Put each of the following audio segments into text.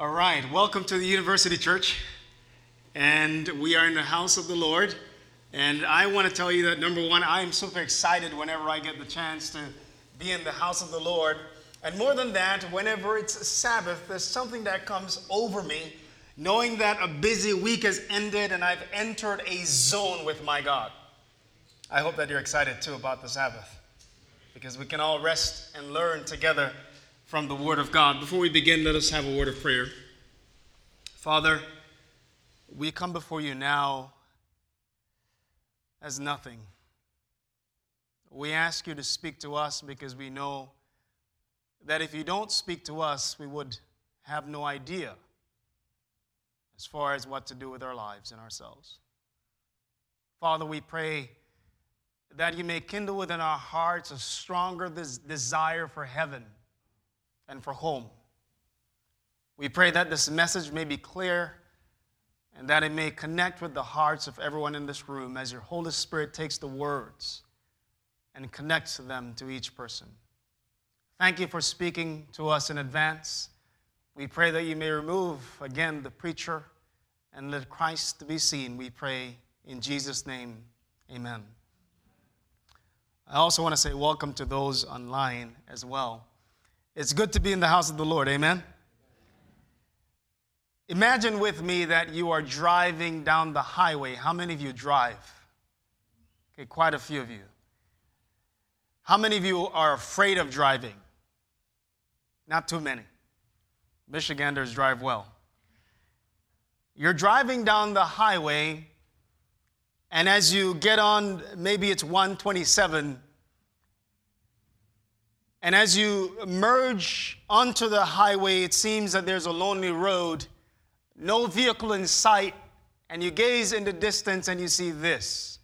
All right, welcome to the University Church. And we are in the house of the Lord. And I want to tell you that number one, I am super excited whenever I get the chance to be in the house of the Lord. And more than that, whenever it's Sabbath, there's something that comes over me, knowing that a busy week has ended and I've entered a zone with my God. I hope that you're excited too about the Sabbath because we can all rest and learn together from the Word of God. Before we begin, let us have a word of prayer. Father, we come before you now as nothing. We ask you to speak to us because we know that if you don't speak to us, we would have no idea as far as what to do with our lives and ourselves. Father, we pray that you may kindle within our hearts a stronger des- desire for heaven and for home. We pray that this message may be clear and that it may connect with the hearts of everyone in this room as your Holy Spirit takes the words and connects them to each person. Thank you for speaking to us in advance. We pray that you may remove again the preacher and let Christ be seen. We pray in Jesus' name. Amen. I also want to say welcome to those online as well. It's good to be in the house of the Lord. Amen. Imagine with me that you are driving down the highway. How many of you drive? Okay, quite a few of you. How many of you are afraid of driving? Not too many. Michiganders drive well. You're driving down the highway and as you get on, maybe it's 127, and as you merge onto the highway, it seems that there's a lonely road, no vehicle in sight, and you gaze in the distance and you see this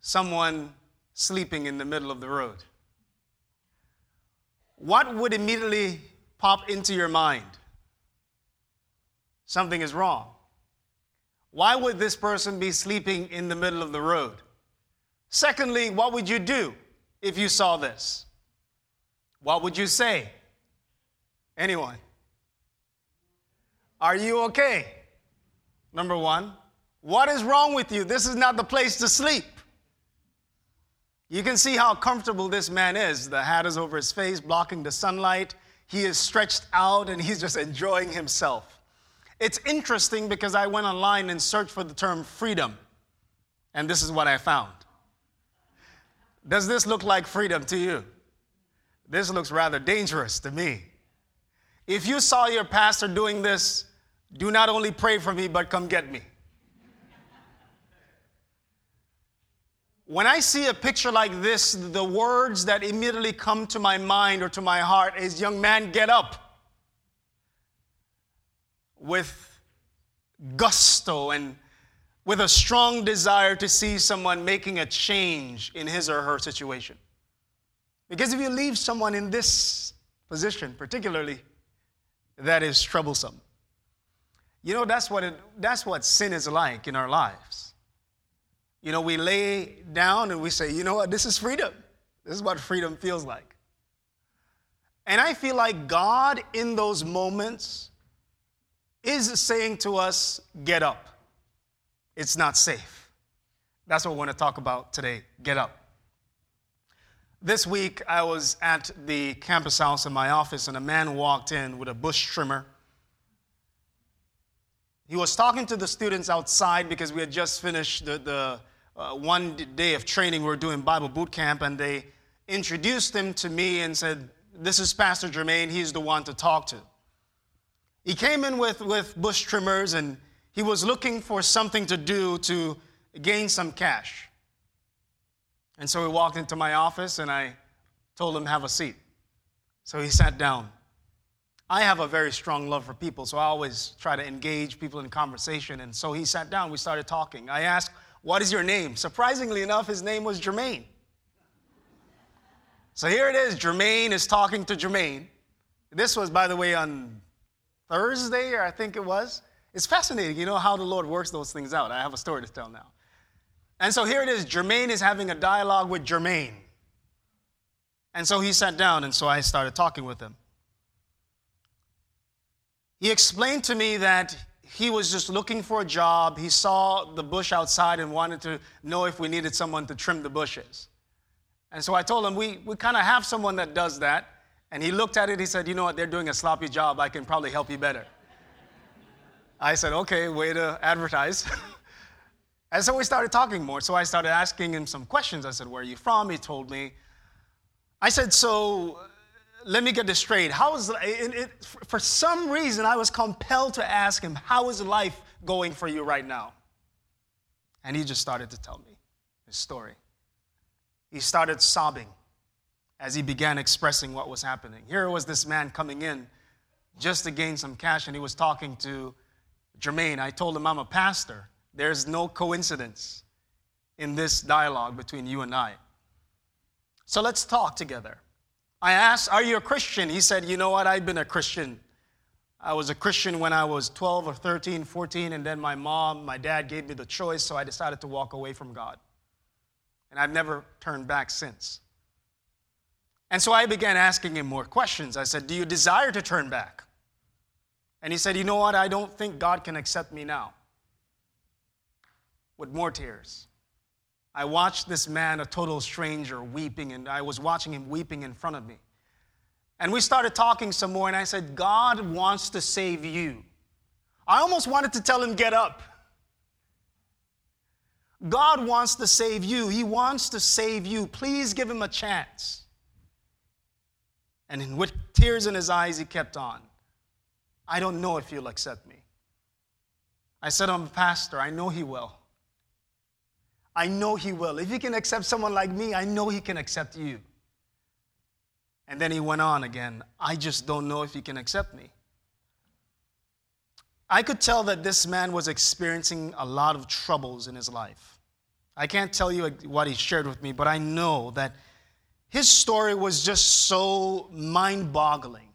someone sleeping in the middle of the road. What would immediately pop into your mind? Something is wrong. Why would this person be sleeping in the middle of the road? Secondly, what would you do if you saw this? What would you say? Anyone? Are you okay? Number one, what is wrong with you? This is not the place to sleep. You can see how comfortable this man is. The hat is over his face, blocking the sunlight. He is stretched out and he's just enjoying himself. It's interesting because I went online and searched for the term freedom, and this is what I found. Does this look like freedom to you? This looks rather dangerous to me. If you saw your pastor doing this, do not only pray for me, but come get me. When I see a picture like this, the words that immediately come to my mind or to my heart is, Young man, get up with gusto and with a strong desire to see someone making a change in his or her situation. Because if you leave someone in this position, particularly, that is troublesome. You know, that's what, it, that's what sin is like in our lives. You know, we lay down and we say, you know what, this is freedom. This is what freedom feels like. And I feel like God, in those moments, is saying to us, get up. It's not safe. That's what we want to talk about today. Get up. This week, I was at the campus house in my office, and a man walked in with a bush trimmer. He was talking to the students outside because we had just finished the, the uh, one day of training. We were doing Bible boot camp, and they introduced him to me and said, This is Pastor Jermaine. He's the one to talk to. He came in with, with bush trimmers and he was looking for something to do to gain some cash. And so he walked into my office and I told him, Have a seat. So he sat down. I have a very strong love for people, so I always try to engage people in conversation. And so he sat down, we started talking. I asked, What is your name? Surprisingly enough, his name was Jermaine. So here it is Jermaine is talking to Jermaine. This was, by the way, on Thursday, or I think it was. It's fascinating, you know, how the Lord works those things out. I have a story to tell now. And so here it is Jermaine is having a dialogue with Jermaine. And so he sat down, and so I started talking with him. He explained to me that he was just looking for a job. He saw the bush outside and wanted to know if we needed someone to trim the bushes. And so I told him, we, we kind of have someone that does that. And he looked at it, he said, You know what, they're doing a sloppy job. I can probably help you better. I said, Okay, way to advertise. and so we started talking more. So I started asking him some questions. I said, Where are you from? He told me. I said, So let me get this straight. How is it, it, for some reason I was compelled to ask him, "How is life going for you right now?" And he just started to tell me his story. He started sobbing as he began expressing what was happening. Here was this man coming in just to gain some cash, and he was talking to Jermaine. I told him I'm a pastor. There's no coincidence in this dialogue between you and I. So let's talk together. I asked, Are you a Christian? He said, You know what? I've been a Christian. I was a Christian when I was 12 or 13, 14, and then my mom, my dad gave me the choice, so I decided to walk away from God. And I've never turned back since. And so I began asking him more questions. I said, Do you desire to turn back? And he said, You know what? I don't think God can accept me now. With more tears. I watched this man, a total stranger, weeping, and I was watching him weeping in front of me. And we started talking some more, and I said, God wants to save you. I almost wanted to tell him, Get up. God wants to save you. He wants to save you. Please give him a chance. And with tears in his eyes, he kept on. I don't know if he'll accept me. I said, I'm a pastor. I know he will. I know He will. If He can accept someone like me, I know He can accept you. And then he went on again. I just don't know if He can accept me. I could tell that this man was experiencing a lot of troubles in his life. I can't tell you what he shared with me, but I know that his story was just so mind boggling.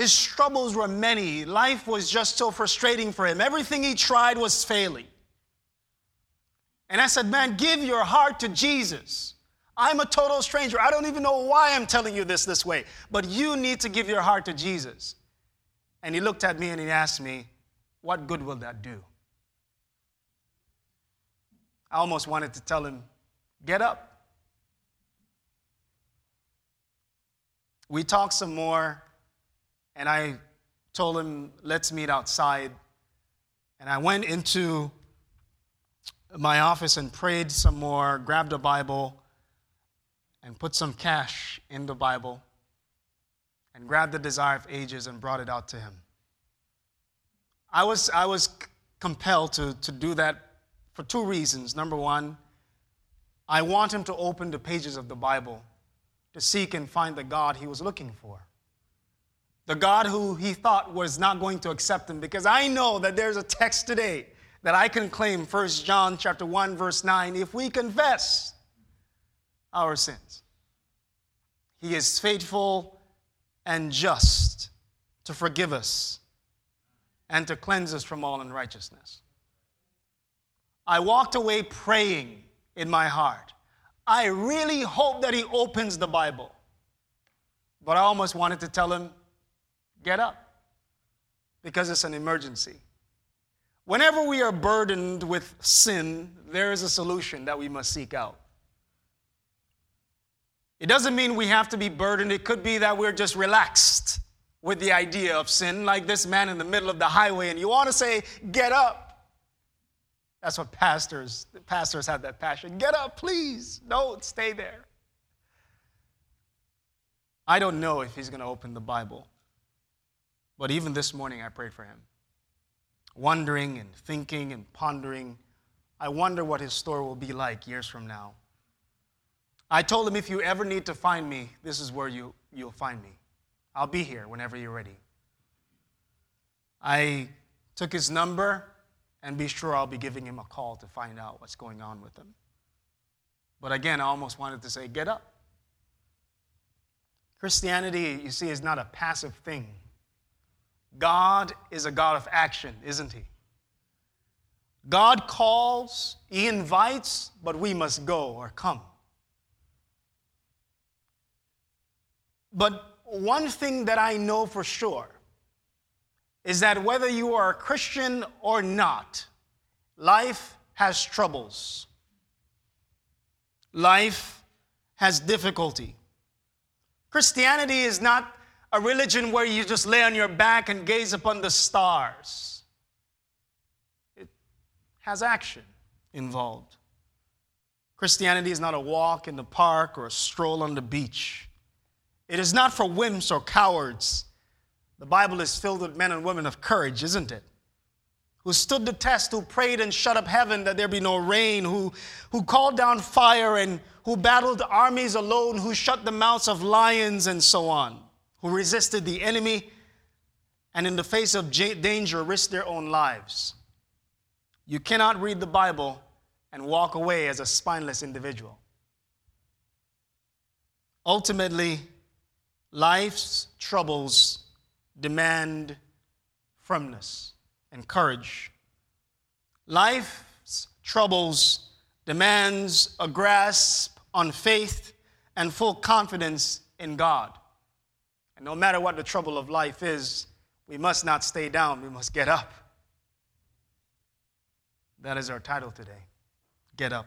His troubles were many. Life was just so frustrating for him. Everything he tried was failing. And I said, Man, give your heart to Jesus. I'm a total stranger. I don't even know why I'm telling you this this way, but you need to give your heart to Jesus. And he looked at me and he asked me, What good will that do? I almost wanted to tell him, Get up. We talked some more, and I told him, Let's meet outside. And I went into my office and prayed some more, grabbed a Bible, and put some cash in the Bible, and grabbed the Desire of Ages and brought it out to him. I was, I was compelled to, to do that for two reasons. Number one, I want him to open the pages of the Bible to seek and find the God he was looking for. The God who he thought was not going to accept him, because I know that there's a text today that I can claim 1 John chapter 1 verse 9 if we confess our sins. He is faithful and just to forgive us and to cleanse us from all unrighteousness. I walked away praying in my heart. I really hope that he opens the Bible. But I almost wanted to tell him, get up, because it's an emergency. Whenever we are burdened with sin, there is a solution that we must seek out. It doesn't mean we have to be burdened. It could be that we're just relaxed with the idea of sin, like this man in the middle of the highway, and you want to say, Get up. That's what pastors, pastors have that passion. Get up, please. Don't stay there. I don't know if he's going to open the Bible, but even this morning I prayed for him wondering and thinking and pondering. I wonder what his story will be like years from now. I told him, if you ever need to find me, this is where you, you'll find me. I'll be here whenever you're ready. I took his number and be sure I'll be giving him a call to find out what's going on with him. But again, I almost wanted to say, get up. Christianity, you see, is not a passive thing. God is a God of action, isn't He? God calls, He invites, but we must go or come. But one thing that I know for sure is that whether you are a Christian or not, life has troubles. Life has difficulty. Christianity is not a religion where you just lay on your back and gaze upon the stars. It has action involved. Christianity is not a walk in the park or a stroll on the beach. It is not for wimps or cowards. The Bible is filled with men and women of courage, isn't it? Who stood the test, who prayed and shut up heaven that there be no rain, who, who called down fire and who battled armies alone, who shut the mouths of lions and so on, who resisted the enemy and in the face of danger risked their own lives. You cannot read the Bible and walk away as a spineless individual. Ultimately, life's troubles demand firmness and courage. Life's troubles demands a grasp on faith and full confidence in God. And no matter what the trouble of life is, we must not stay down, we must get up. That is our title today. Get up.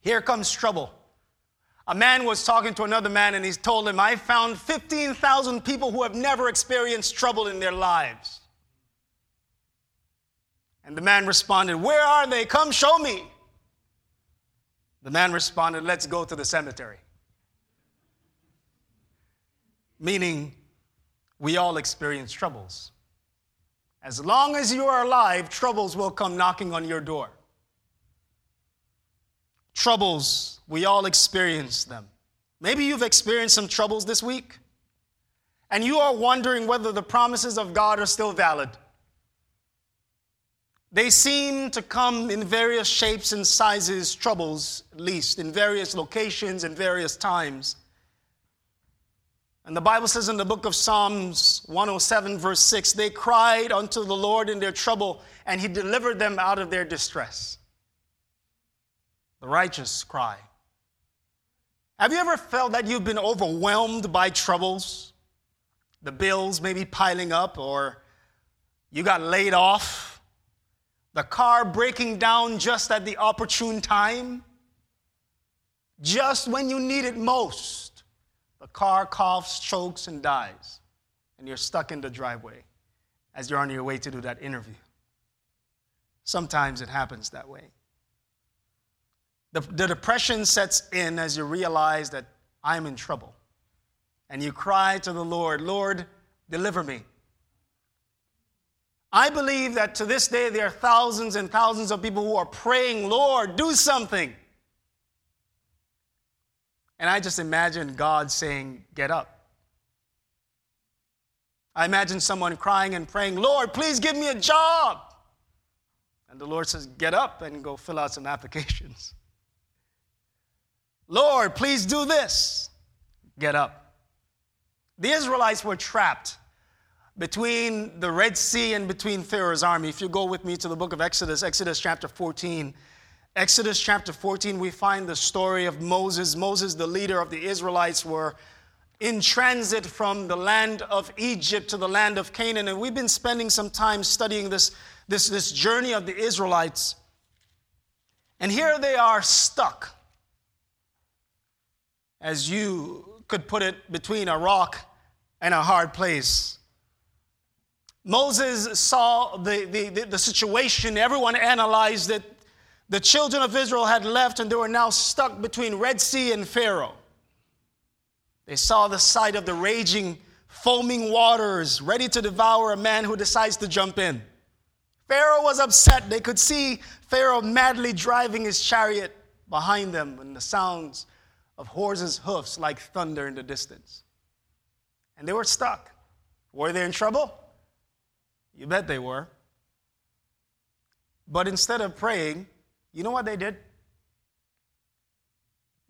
Here comes trouble. A man was talking to another man and he told him, I found 15,000 people who have never experienced trouble in their lives. And the man responded, Where are they? Come show me. The man responded, Let's go to the cemetery. Meaning, we all experience troubles. As long as you are alive, troubles will come knocking on your door. Troubles, we all experience them. Maybe you've experienced some troubles this week, and you are wondering whether the promises of God are still valid. They seem to come in various shapes and sizes, troubles at least, in various locations and various times. And the Bible says in the book of Psalms 107, verse 6, they cried unto the Lord in their trouble, and he delivered them out of their distress. The righteous cry. Have you ever felt that you've been overwhelmed by troubles? The bills maybe piling up, or you got laid off, the car breaking down just at the opportune time, just when you need it most the car coughs, chokes, and dies, and you're stuck in the driveway as you're on your way to do that interview. Sometimes it happens that way. The, the depression sets in as you realize that I'm in trouble. And you cry to the Lord, Lord, deliver me. I believe that to this day there are thousands and thousands of people who are praying, Lord, do something. And I just imagine God saying, Get up. I imagine someone crying and praying, Lord, please give me a job. And the Lord says, Get up and go fill out some applications. Lord, please do this. Get up. The Israelites were trapped between the Red Sea and between Pharaoh's army. If you go with me to the book of Exodus, Exodus chapter 14, Exodus chapter 14, we find the story of Moses. Moses, the leader of the Israelites, were in transit from the land of Egypt to the land of Canaan. And we've been spending some time studying this, this, this journey of the Israelites. And here they are stuck, as you could put it, between a rock and a hard place. Moses saw the, the, the, the situation, everyone analyzed it the children of Israel had left and they were now stuck between Red Sea and Pharaoh. They saw the sight of the raging, foaming waters ready to devour a man who decides to jump in. Pharaoh was upset. They could see Pharaoh madly driving his chariot behind them and the sounds of horses' hoofs like thunder in the distance. And they were stuck. Were they in trouble? You bet they were. But instead of praying, you know what they did?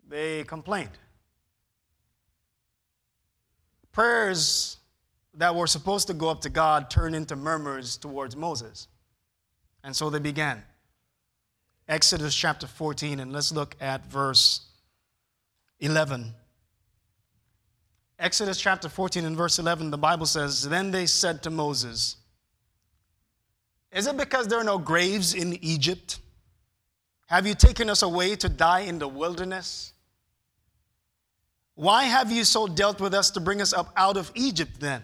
They complained. Prayers that were supposed to go up to God turned into murmurs towards Moses. And so they began. Exodus chapter 14, and let's look at verse 11. Exodus chapter 14 and verse 11, the Bible says, Then they said to Moses, Is it because there are no graves in Egypt? Have you taken us away to die in the wilderness? Why have you so dealt with us to bring us up out of Egypt then?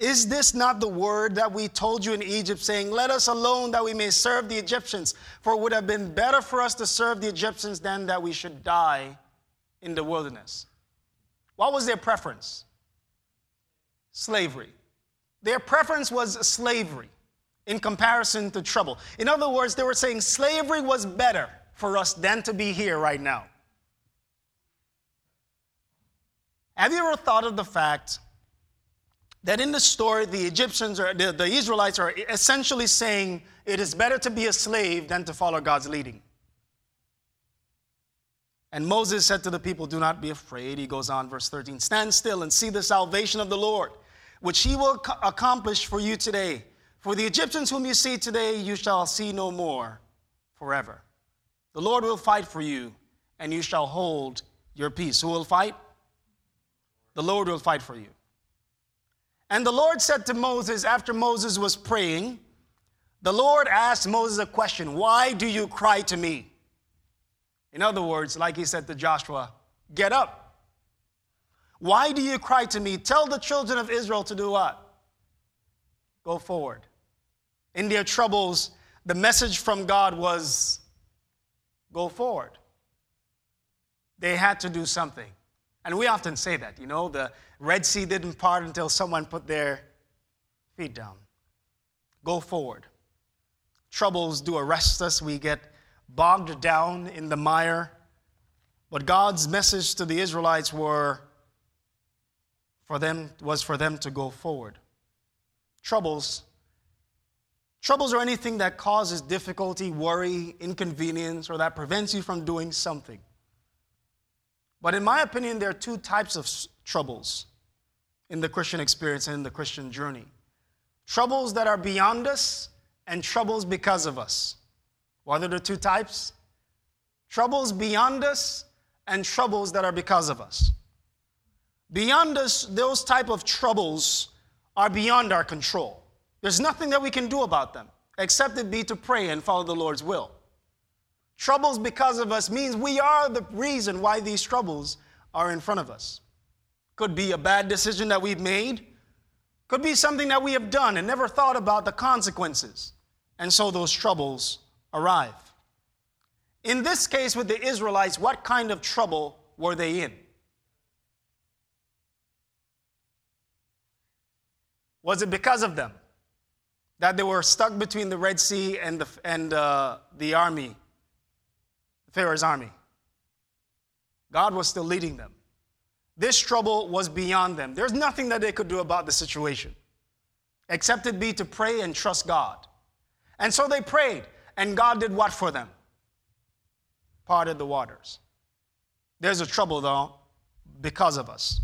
Is this not the word that we told you in Egypt, saying, Let us alone that we may serve the Egyptians? For it would have been better for us to serve the Egyptians than that we should die in the wilderness. What was their preference? Slavery. Their preference was slavery in comparison to trouble. In other words, they were saying slavery was better for us than to be here right now. Have you ever thought of the fact that in the story, the Egyptians or the, the Israelites are essentially saying it is better to be a slave than to follow God's leading? And Moses said to the people, Do not be afraid. He goes on, verse 13 Stand still and see the salvation of the Lord, which he will accomplish for you today. For the Egyptians whom you see today, you shall see no more forever. The Lord will fight for you, and you shall hold your peace. Who will fight? The Lord will fight for you. And the Lord said to Moses, after Moses was praying, the Lord asked Moses a question Why do you cry to me? In other words, like he said to Joshua, get up. Why do you cry to me? Tell the children of Israel to do what? Go forward. In their troubles, the message from God was go forward. They had to do something. And we often say that, you know, the Red Sea didn't part until someone put their feet down. Go forward. Troubles do arrest us. We get bogged down in the mire. But God's message to the Israelites were for them was for them to go forward. Troubles troubles are anything that causes difficulty, worry, inconvenience or that prevents you from doing something. But in my opinion there are two types of troubles in the Christian experience and in the Christian journey. Troubles that are beyond us and troubles because of us. What are the two types? Troubles beyond us and troubles that are because of us. Beyond us, those type of troubles are beyond our control. There's nothing that we can do about them except it be to pray and follow the Lord's will. Troubles because of us means we are the reason why these troubles are in front of us. Could be a bad decision that we've made, could be something that we have done and never thought about the consequences. And so those troubles arrive. In this case, with the Israelites, what kind of trouble were they in? Was it because of them that they were stuck between the Red Sea and the, and, uh, the army, Pharaoh's army? God was still leading them. This trouble was beyond them. There's nothing that they could do about the situation except it be to pray and trust God. And so they prayed. And God did what for them? Parted the waters. There's a trouble, though, because of us.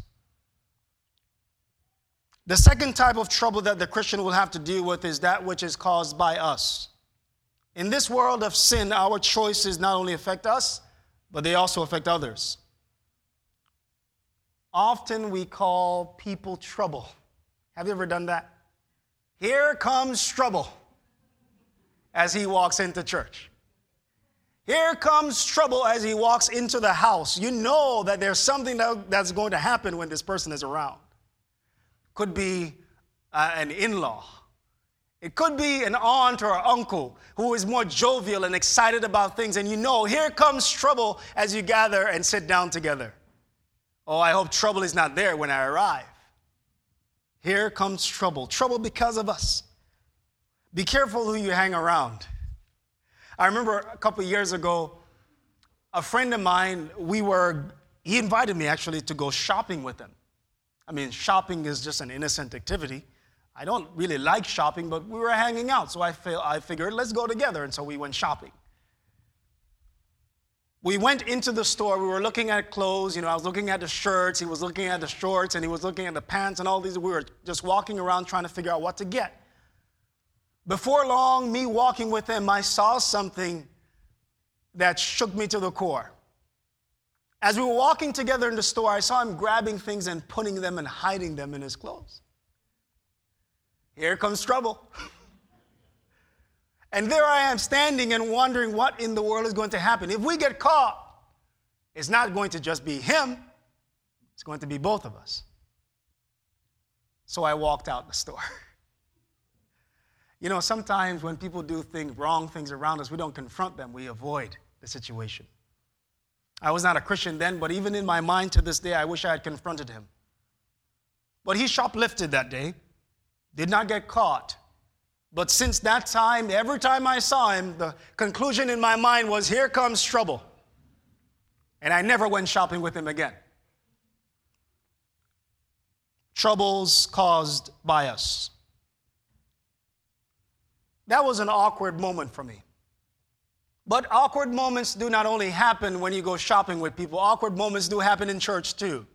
The second type of trouble that the Christian will have to deal with is that which is caused by us. In this world of sin, our choices not only affect us, but they also affect others. Often we call people trouble. Have you ever done that? Here comes trouble as he walks into church. Here comes trouble as he walks into the house. You know that there's something that, that's going to happen when this person is around. Could be uh, an in law, it could be an aunt or uncle who is more jovial and excited about things, and you know, here comes trouble as you gather and sit down together. Oh, I hope trouble is not there when I arrive. Here comes trouble. Trouble because of us. Be careful who you hang around. I remember a couple years ago, a friend of mine, we were, he invited me actually to go shopping with him. I mean, shopping is just an innocent activity. I don't really like shopping, but we were hanging out, so I, feel, I figured let's go together, and so we went shopping. We went into the store, we were looking at clothes, you know, I was looking at the shirts, he was looking at the shorts, and he was looking at the pants and all these. We were just walking around trying to figure out what to get. Before long, me walking with him, I saw something that shook me to the core. As we were walking together in the store, I saw him grabbing things and putting them and hiding them in his clothes. Here comes trouble. and there I am standing and wondering what in the world is going to happen. If we get caught, it's not going to just be him, it's going to be both of us. So I walked out the store. You know, sometimes when people do things, wrong things around us, we don't confront them, we avoid the situation. I was not a Christian then, but even in my mind to this day, I wish I had confronted him. But he shoplifted that day, did not get caught. But since that time, every time I saw him, the conclusion in my mind was, here comes trouble. And I never went shopping with him again. Troubles caused by us. That was an awkward moment for me. But awkward moments do not only happen when you go shopping with people, awkward moments do happen in church too.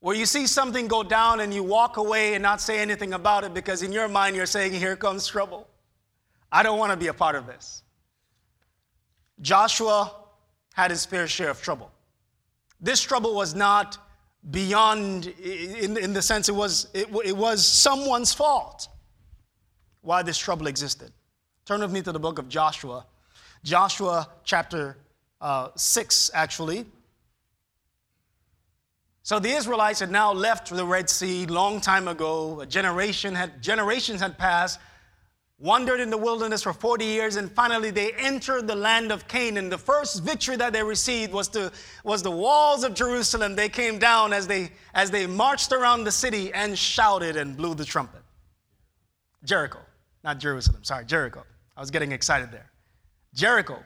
Where you see something go down and you walk away and not say anything about it because in your mind you're saying, Here comes trouble. I don't want to be a part of this. Joshua had his fair share of trouble. This trouble was not beyond, in, in the sense it was, it, it was someone's fault why this trouble existed. Turn with me to the book of Joshua. Joshua chapter uh, 6, actually. So the Israelites had now left the Red Sea long time ago. A generation had, generations had passed, wandered in the wilderness for 40 years, and finally they entered the land of Canaan. The first victory that they received was, to, was the walls of Jerusalem. They came down as they, as they marched around the city and shouted and blew the trumpet. Jericho, not Jerusalem, sorry, Jericho. I was getting excited there. Jericho.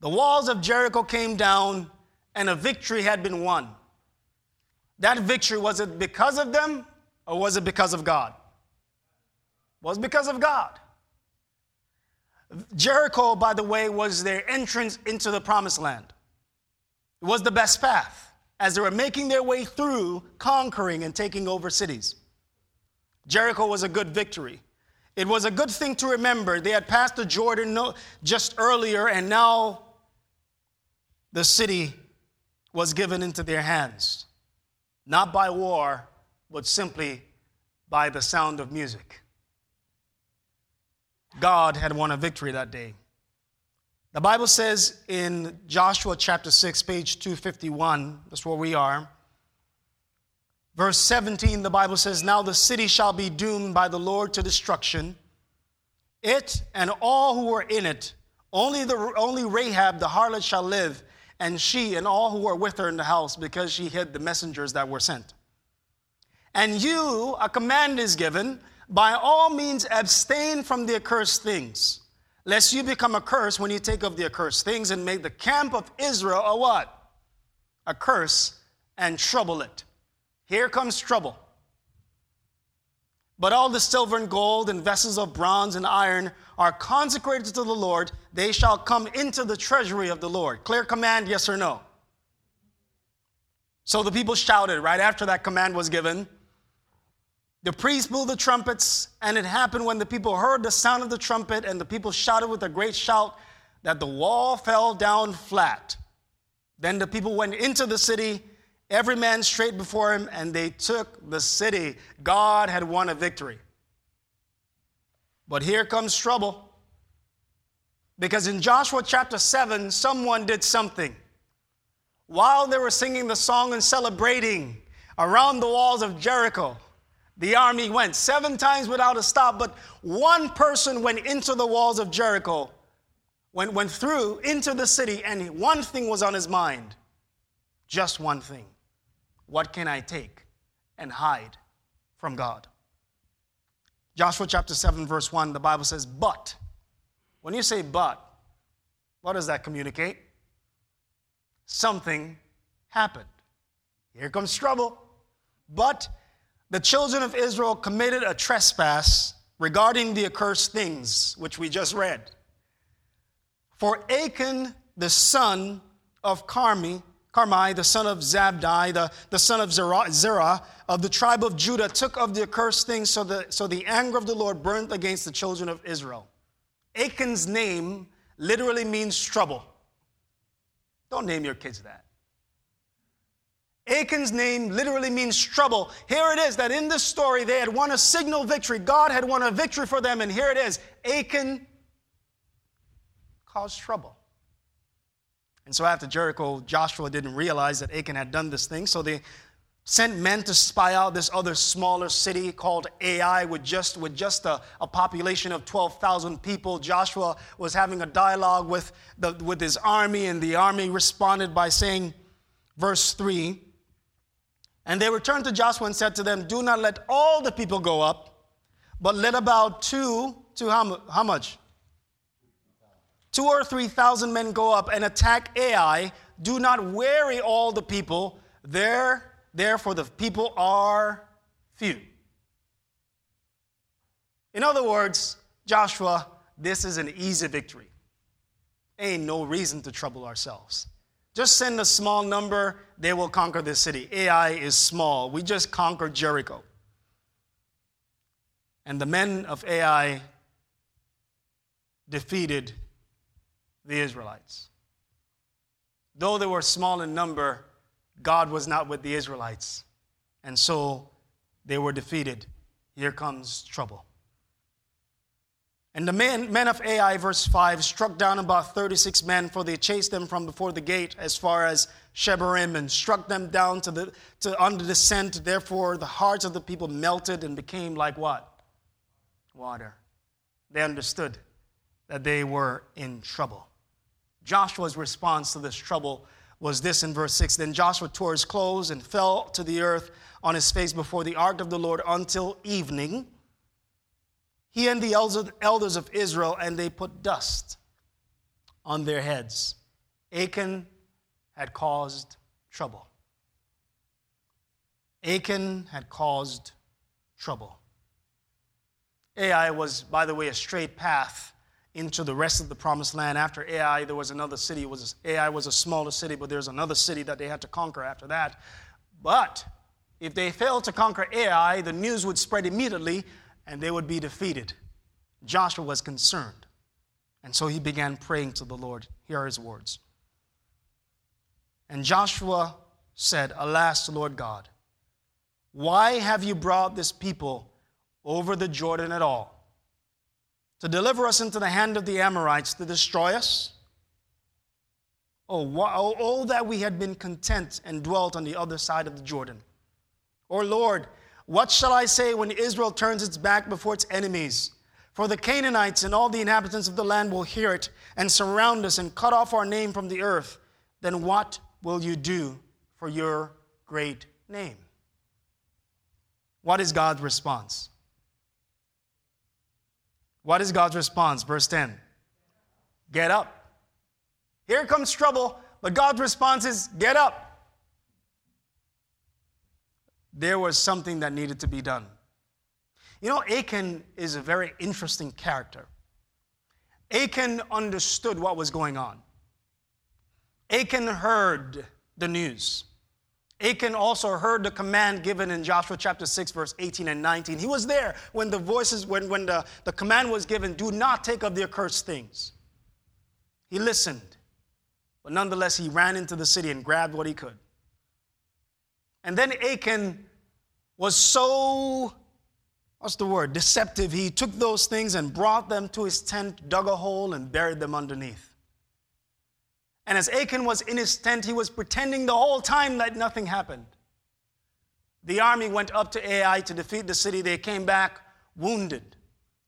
The walls of Jericho came down and a victory had been won. That victory, was it because of them or was it because of God? It was because of God. Jericho, by the way, was their entrance into the promised land. It was the best path as they were making their way through conquering and taking over cities. Jericho was a good victory. It was a good thing to remember. They had passed the Jordan just earlier, and now the city was given into their hands, not by war, but simply by the sound of music. God had won a victory that day. The Bible says in Joshua chapter 6, page 251, that's where we are. Verse 17, the Bible says, Now the city shall be doomed by the Lord to destruction, it and all who are in it. Only, the, only Rahab the harlot shall live, and she and all who are with her in the house, because she hid the messengers that were sent. And you, a command is given, by all means abstain from the accursed things, lest you become accursed when you take of the accursed things and make the camp of Israel a what? A curse and trouble it. Here comes trouble. But all the silver and gold and vessels of bronze and iron are consecrated to the Lord. They shall come into the treasury of the Lord. Clear command, yes or no? So the people shouted right after that command was given. The priests blew the trumpets, and it happened when the people heard the sound of the trumpet, and the people shouted with a great shout that the wall fell down flat. Then the people went into the city every man straight before him, and they took the city. God had won a victory. But here comes trouble. Because in Joshua chapter 7, someone did something. While they were singing the song and celebrating around the walls of Jericho, the army went seven times without a stop, but one person went into the walls of Jericho, went, went through into the city, and one thing was on his mind just one thing what can I take and hide from God? Joshua chapter 7, verse 1, the Bible says, But. When you say but, what does that communicate? Something happened. Here comes trouble. But the children of Israel committed a trespass regarding the accursed things, which we just read. For Achan, the son of Carmi, Carmi, the son of Zabdi, the, the son of Zerah, of the tribe of Judah, took of the accursed things, so the, so the anger of the Lord burned against the children of Israel. Achan's name literally means trouble. Don't name your kids that. Achan's name literally means trouble. Here it is that in this story they had won a signal victory. God had won a victory for them, and here it is Achan caused trouble. And so after Jericho, Joshua didn't realize that Achan had done this thing, so they sent men to spy out this other smaller city called Ai with just, with just a, a population of 12,000 people. Joshua was having a dialogue with, the, with his army, and the army responded by saying, verse 3 And they returned to Joshua and said to them, Do not let all the people go up, but let about two, to how, how much? Two or three thousand men go up and attack Ai. Do not weary all the people. There therefore the people are few. In other words, Joshua, this is an easy victory. Ain't no reason to trouble ourselves. Just send a small number, they will conquer this city. Ai is small. We just conquered Jericho. And the men of Ai defeated the Israelites. Though they were small in number, God was not with the Israelites. And so they were defeated. Here comes trouble. And the men, men of Ai, verse 5, struck down about 36 men, for they chased them from before the gate as far as Shebarim and struck them down to the, to under the scent. Therefore, the hearts of the people melted and became like what? Water. They understood that they were in trouble. Joshua's response to this trouble was this in verse 6 Then Joshua tore his clothes and fell to the earth on his face before the ark of the Lord until evening. He and the elders of Israel, and they put dust on their heads. Achan had caused trouble. Achan had caused trouble. Ai was, by the way, a straight path into the rest of the promised land. After Ai, there was another city. It was Ai was a smaller city, but there's another city that they had to conquer after that. But if they failed to conquer Ai, the news would spread immediately and they would be defeated. Joshua was concerned. And so he began praying to the Lord. Here are his words. And Joshua said, Alas, Lord God, why have you brought this people over the Jordan at all? To deliver us into the hand of the Amorites to destroy us? Oh, oh, oh, that we had been content and dwelt on the other side of the Jordan. Or, Lord, what shall I say when Israel turns its back before its enemies? For the Canaanites and all the inhabitants of the land will hear it and surround us and cut off our name from the earth. Then what will you do for your great name? What is God's response? What is God's response? Verse 10 Get up. Here comes trouble, but God's response is get up. There was something that needed to be done. You know, Achan is a very interesting character. Achan understood what was going on. Achan heard the news. Achan also heard the command given in Joshua chapter 6, verse 18 and 19. He was there when the voices, when, when the, the command was given, do not take of the accursed things. He listened, but nonetheless, he ran into the city and grabbed what he could. And then Achan was so, what's the word, deceptive. He took those things and brought them to his tent, dug a hole, and buried them underneath. And as Achan was in his tent, he was pretending the whole time that nothing happened. The army went up to Ai to defeat the city. They came back wounded.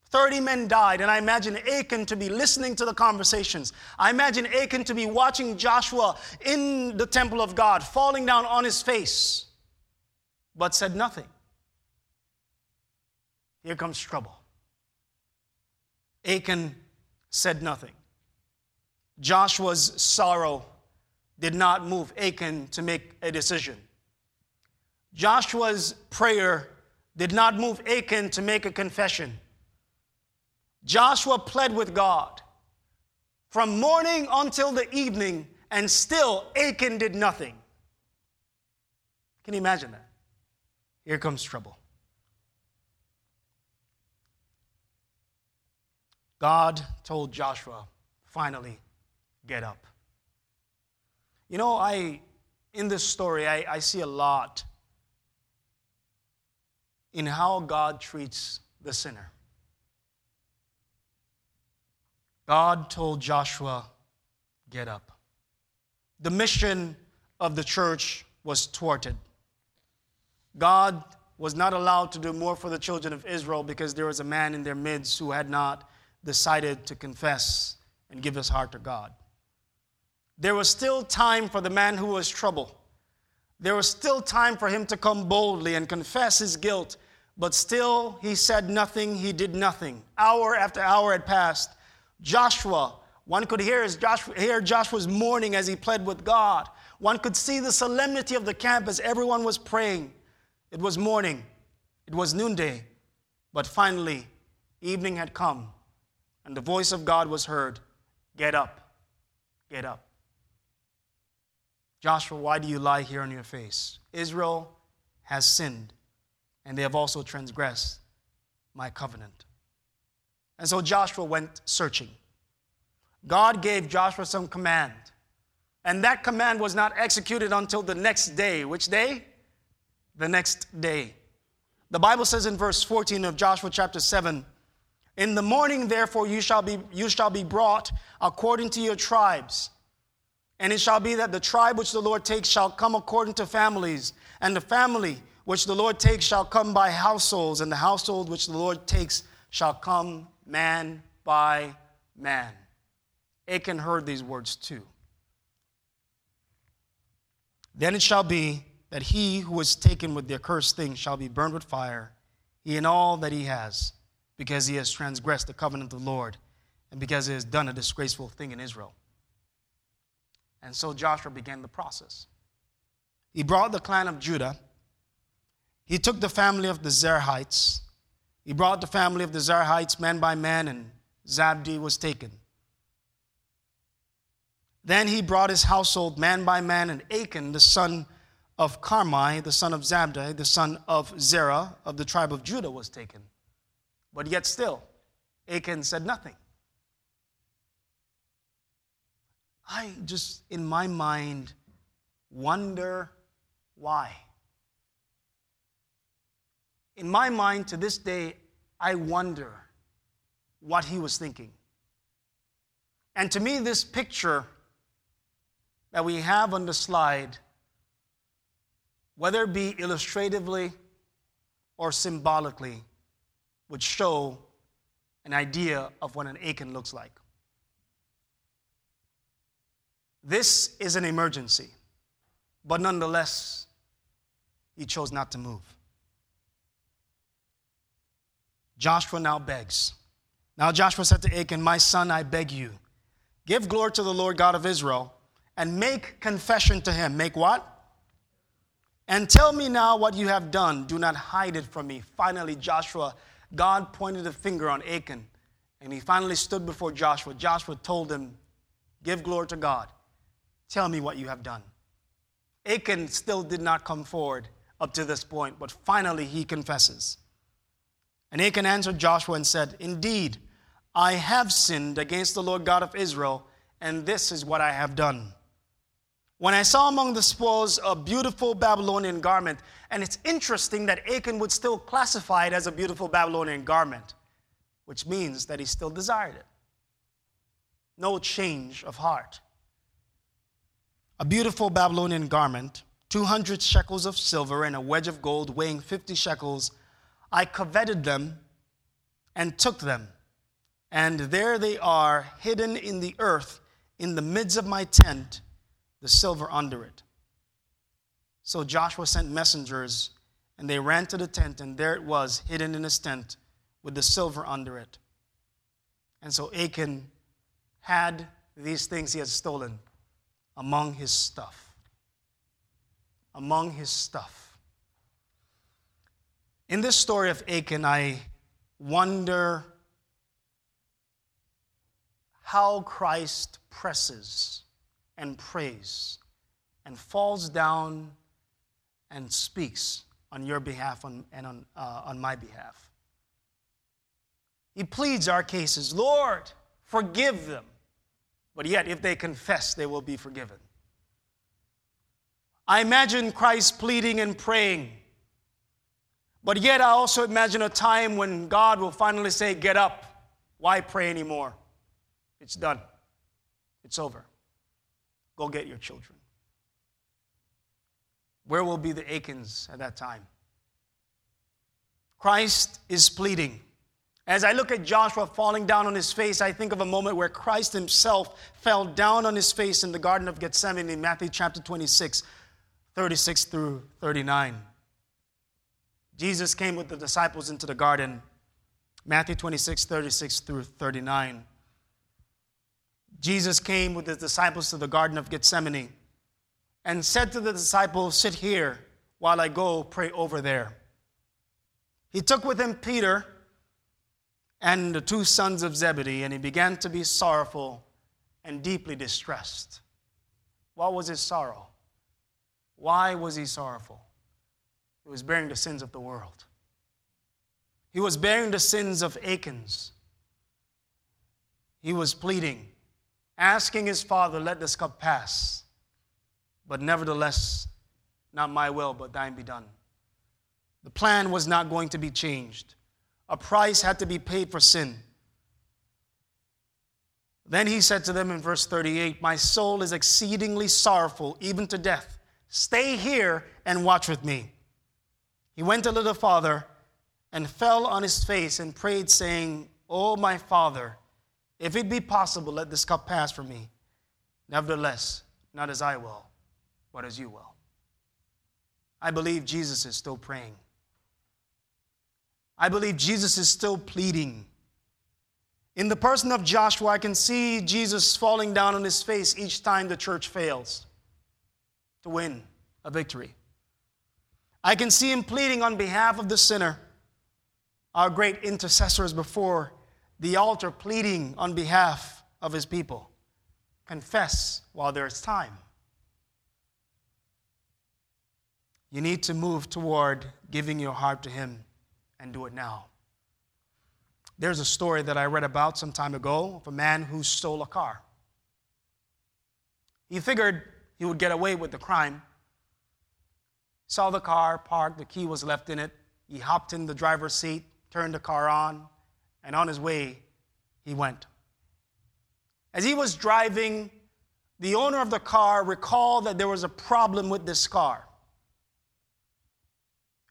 30 men died, and I imagine Achan to be listening to the conversations. I imagine Achan to be watching Joshua in the temple of God, falling down on his face, but said nothing. Here comes trouble. Achan said nothing. Joshua's sorrow did not move Achan to make a decision. Joshua's prayer did not move Achan to make a confession. Joshua pled with God from morning until the evening, and still Achan did nothing. Can you imagine that? Here comes trouble. God told Joshua, finally, get up. You know, I, in this story, I, I see a lot in how God treats the sinner. God told Joshua, Get up. The mission of the church was thwarted. God was not allowed to do more for the children of Israel because there was a man in their midst who had not decided to confess and give his heart to God. There was still time for the man who was trouble. There was still time for him to come boldly and confess his guilt, but still he said nothing, he did nothing. Hour after hour had passed. Joshua, one could hear, his Joshua, hear Joshua's mourning as he pled with God. One could see the solemnity of the camp as everyone was praying. It was morning, it was noonday, but finally, evening had come, and the voice of God was heard Get up, get up. Joshua, why do you lie here on your face? Israel has sinned, and they have also transgressed my covenant. And so Joshua went searching. God gave Joshua some command, and that command was not executed until the next day. Which day? The next day. The Bible says in verse 14 of Joshua chapter 7 In the morning, therefore, you shall be, you shall be brought according to your tribes and it shall be that the tribe which the Lord takes shall come according to families, and the family which the Lord takes shall come by households, and the household which the Lord takes shall come man by man. Achan heard these words too. Then it shall be that he who is taken with the accursed thing shall be burned with fire, he and all that he has, because he has transgressed the covenant of the Lord, and because he has done a disgraceful thing in Israel. And so Joshua began the process. He brought the clan of Judah. He took the family of the Zerahites. He brought the family of the Zerahites man by man, and Zabdi was taken. Then he brought his household man by man, and Achan, the son of Carmi, the son of Zabdi, the son of Zerah of the tribe of Judah, was taken. But yet still, Achan said nothing. I just, in my mind, wonder why. In my mind, to this day, I wonder what he was thinking. And to me, this picture that we have on the slide, whether it be illustratively or symbolically, would show an idea of what an Achan looks like. This is an emergency, but nonetheless, he chose not to move. Joshua now begs. Now Joshua said to Achan, My son, I beg you, give glory to the Lord God of Israel and make confession to him. Make what? And tell me now what you have done. Do not hide it from me. Finally, Joshua, God pointed a finger on Achan, and he finally stood before Joshua. Joshua told him, Give glory to God. Tell me what you have done. Achan still did not come forward up to this point, but finally he confesses. And Achan answered Joshua and said, Indeed, I have sinned against the Lord God of Israel, and this is what I have done. When I saw among the spoils a beautiful Babylonian garment, and it's interesting that Achan would still classify it as a beautiful Babylonian garment, which means that he still desired it. No change of heart a beautiful Babylonian garment, 200 shekels of silver, and a wedge of gold weighing 50 shekels. I coveted them and took them. And there they are, hidden in the earth, in the midst of my tent, the silver under it. So Joshua sent messengers, and they ran to the tent, and there it was, hidden in his tent, with the silver under it. And so Achan had these things he had stolen among his stuff. Among his stuff. In this story of Achan, I wonder how Christ presses and prays and falls down and speaks on your behalf and on, uh, on my behalf. He pleads our cases Lord, forgive them. But yet, if they confess, they will be forgiven. I imagine Christ pleading and praying. But yet, I also imagine a time when God will finally say, Get up. Why pray anymore? It's done. It's over. Go get your children. Where will be the Achans at that time? Christ is pleading. As I look at Joshua falling down on his face, I think of a moment where Christ himself fell down on his face in the Garden of Gethsemane in Matthew chapter 26, 36 through 39. Jesus came with the disciples into the garden, Matthew 26, 36 through 39. Jesus came with his disciples to the Garden of Gethsemane and said to the disciples, Sit here while I go pray over there. He took with him Peter and the two sons of Zebedee, and he began to be sorrowful and deeply distressed. What was his sorrow? Why was he sorrowful? He was bearing the sins of the world. He was bearing the sins of Achans. He was pleading, asking his father, Let this cup pass. But nevertheless, not my will, but thine be done. The plan was not going to be changed. A price had to be paid for sin. Then he said to them in verse 38 My soul is exceedingly sorrowful, even to death. Stay here and watch with me. He went a little farther and fell on his face and prayed, saying, Oh, my father, if it be possible, let this cup pass from me. Nevertheless, not as I will, but as you will. I believe Jesus is still praying. I believe Jesus is still pleading. In the person of Joshua, I can see Jesus falling down on his face each time the church fails to win a victory. I can see him pleading on behalf of the sinner, our great intercessors before the altar, pleading on behalf of his people. Confess while there is time. You need to move toward giving your heart to him and do it now. There's a story that I read about some time ago of a man who stole a car. He figured he would get away with the crime. Saw the car parked, the key was left in it. He hopped in the driver's seat, turned the car on, and on his way, he went. As he was driving, the owner of the car recalled that there was a problem with this car.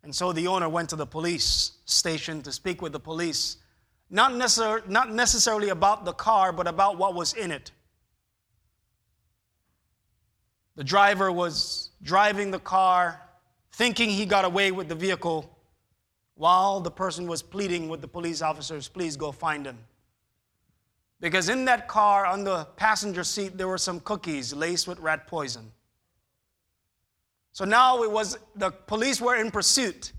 And so the owner went to the police station to speak with the police, not, necessar- not necessarily about the car, but about what was in it. The driver was driving the car, thinking he got away with the vehicle, while the person was pleading with the police officers, please go find him. Because in that car, on the passenger seat, there were some cookies laced with rat poison. So now it was the police were in pursuit,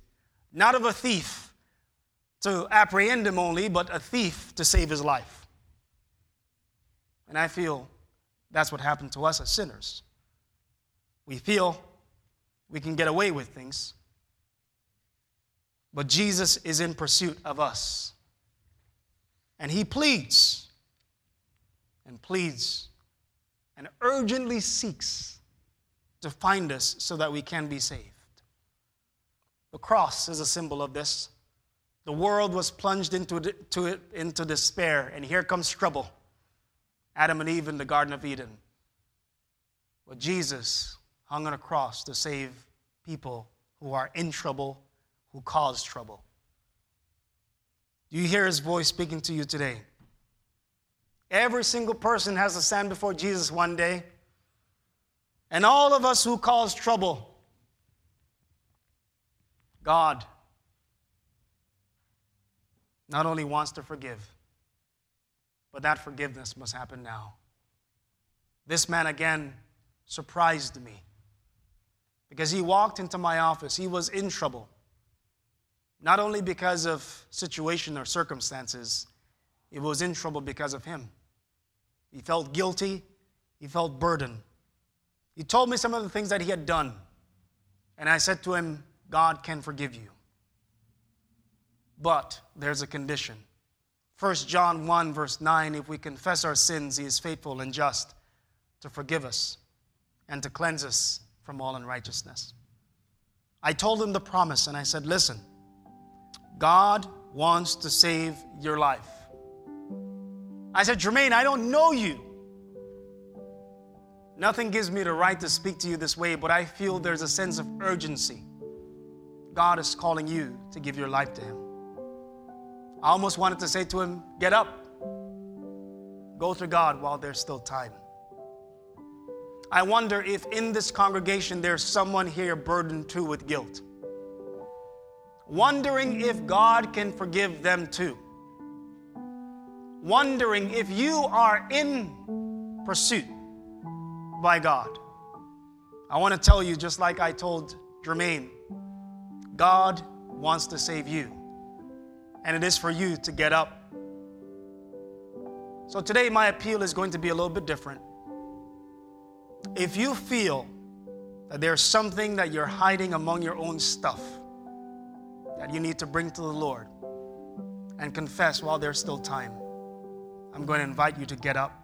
not of a thief to apprehend him only, but a thief to save his life. And I feel that's what happened to us as sinners. We feel we can get away with things, but Jesus is in pursuit of us. And he pleads and pleads and urgently seeks to find us so that we can be saved. The cross is a symbol of this. The world was plunged into, to it, into despair, and here comes trouble. Adam and Eve in the Garden of Eden. But Jesus hung on a cross to save people who are in trouble, who cause trouble. Do you hear his voice speaking to you today? Every single person has to stand before Jesus one day and all of us who cause trouble. God not only wants to forgive, but that forgiveness must happen now. This man again surprised me because he walked into my office. He was in trouble, not only because of situation or circumstances, he was in trouble because of him. He felt guilty, he felt burdened. He told me some of the things that he had done. And I said to him, God can forgive you. But there's a condition. 1 John 1, verse 9 if we confess our sins, he is faithful and just to forgive us and to cleanse us from all unrighteousness. I told him the promise and I said, Listen, God wants to save your life. I said, Jermaine, I don't know you. Nothing gives me the right to speak to you this way, but I feel there's a sense of urgency. God is calling you to give your life to Him. I almost wanted to say to him, Get up, go to God while there's still time. I wonder if in this congregation there's someone here burdened too with guilt, wondering if God can forgive them too, wondering if you are in pursuit by God. I want to tell you, just like I told Jermaine, God wants to save you and it is for you to get up. So today, my appeal is going to be a little bit different. If you feel that there's something that you're hiding among your own stuff that you need to bring to the Lord and confess while there's still time, I'm going to invite you to get up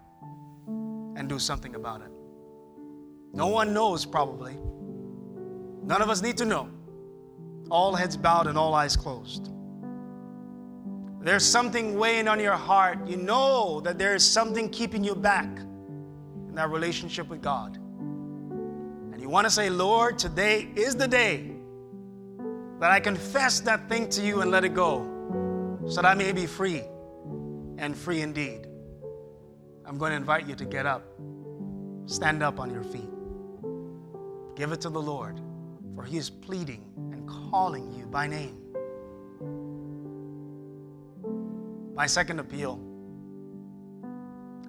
and do something about it. No one knows, probably. None of us need to know. All heads bowed and all eyes closed. There's something weighing on your heart. You know that there is something keeping you back in that relationship with God. And you want to say, Lord, today is the day that I confess that thing to you and let it go so that I may be free and free indeed. I'm going to invite you to get up, stand up on your feet, give it to the Lord, for He is pleading and calling you by name. My second appeal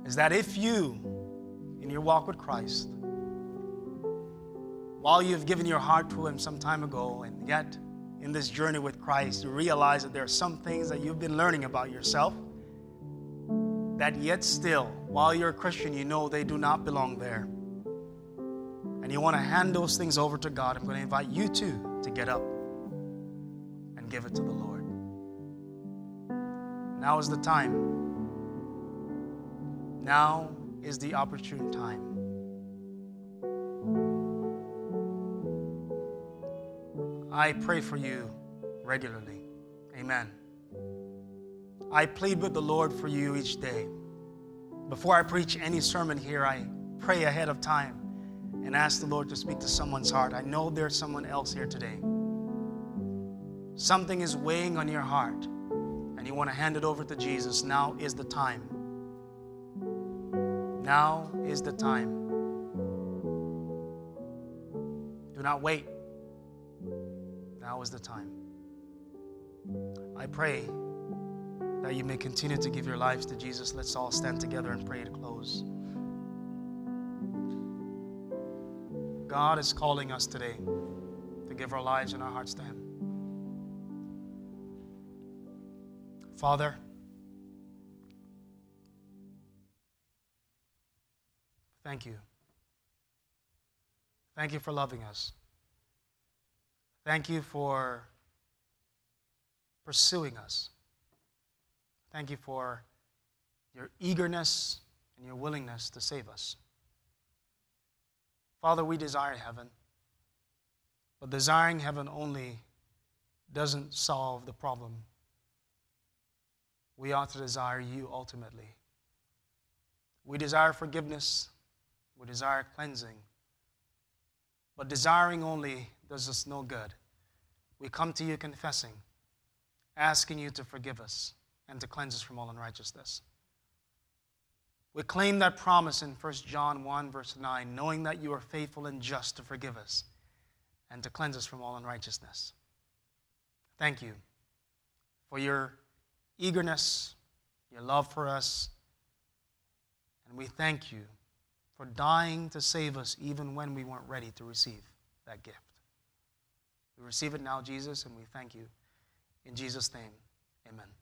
is that if you, in your walk with Christ, while you've given your heart to Him some time ago, and yet in this journey with Christ, you realize that there are some things that you've been learning about yourself that yet still, while you're a Christian, you know they do not belong there. And you want to hand those things over to God, I'm going to invite you too to get up and give it to the Lord. Now is the time. Now is the opportune time. I pray for you regularly. Amen. I plead with the Lord for you each day. Before I preach any sermon here, I pray ahead of time and ask the Lord to speak to someone's heart. I know there's someone else here today. Something is weighing on your heart and you want to hand it over to Jesus, now is the time. Now is the time. Do not wait. Now is the time. I pray that you may continue to give your lives to Jesus. Let's all stand together and pray to close. God is calling us today to give our lives and our hearts to Him. Father, thank you. Thank you for loving us. Thank you for pursuing us. Thank you for your eagerness and your willingness to save us. Father, we desire heaven, but desiring heaven only doesn't solve the problem we ought to desire you ultimately. We desire forgiveness, we desire cleansing. But desiring only does us no good. We come to you confessing, asking you to forgive us and to cleanse us from all unrighteousness. We claim that promise in 1 John 1, verse 9, knowing that you are faithful and just to forgive us and to cleanse us from all unrighteousness. Thank you for your eagerness, your love for us. And we thank you for dying to save us even when we weren't ready to receive that gift. We receive it now, Jesus, and we thank you. In Jesus' name, amen.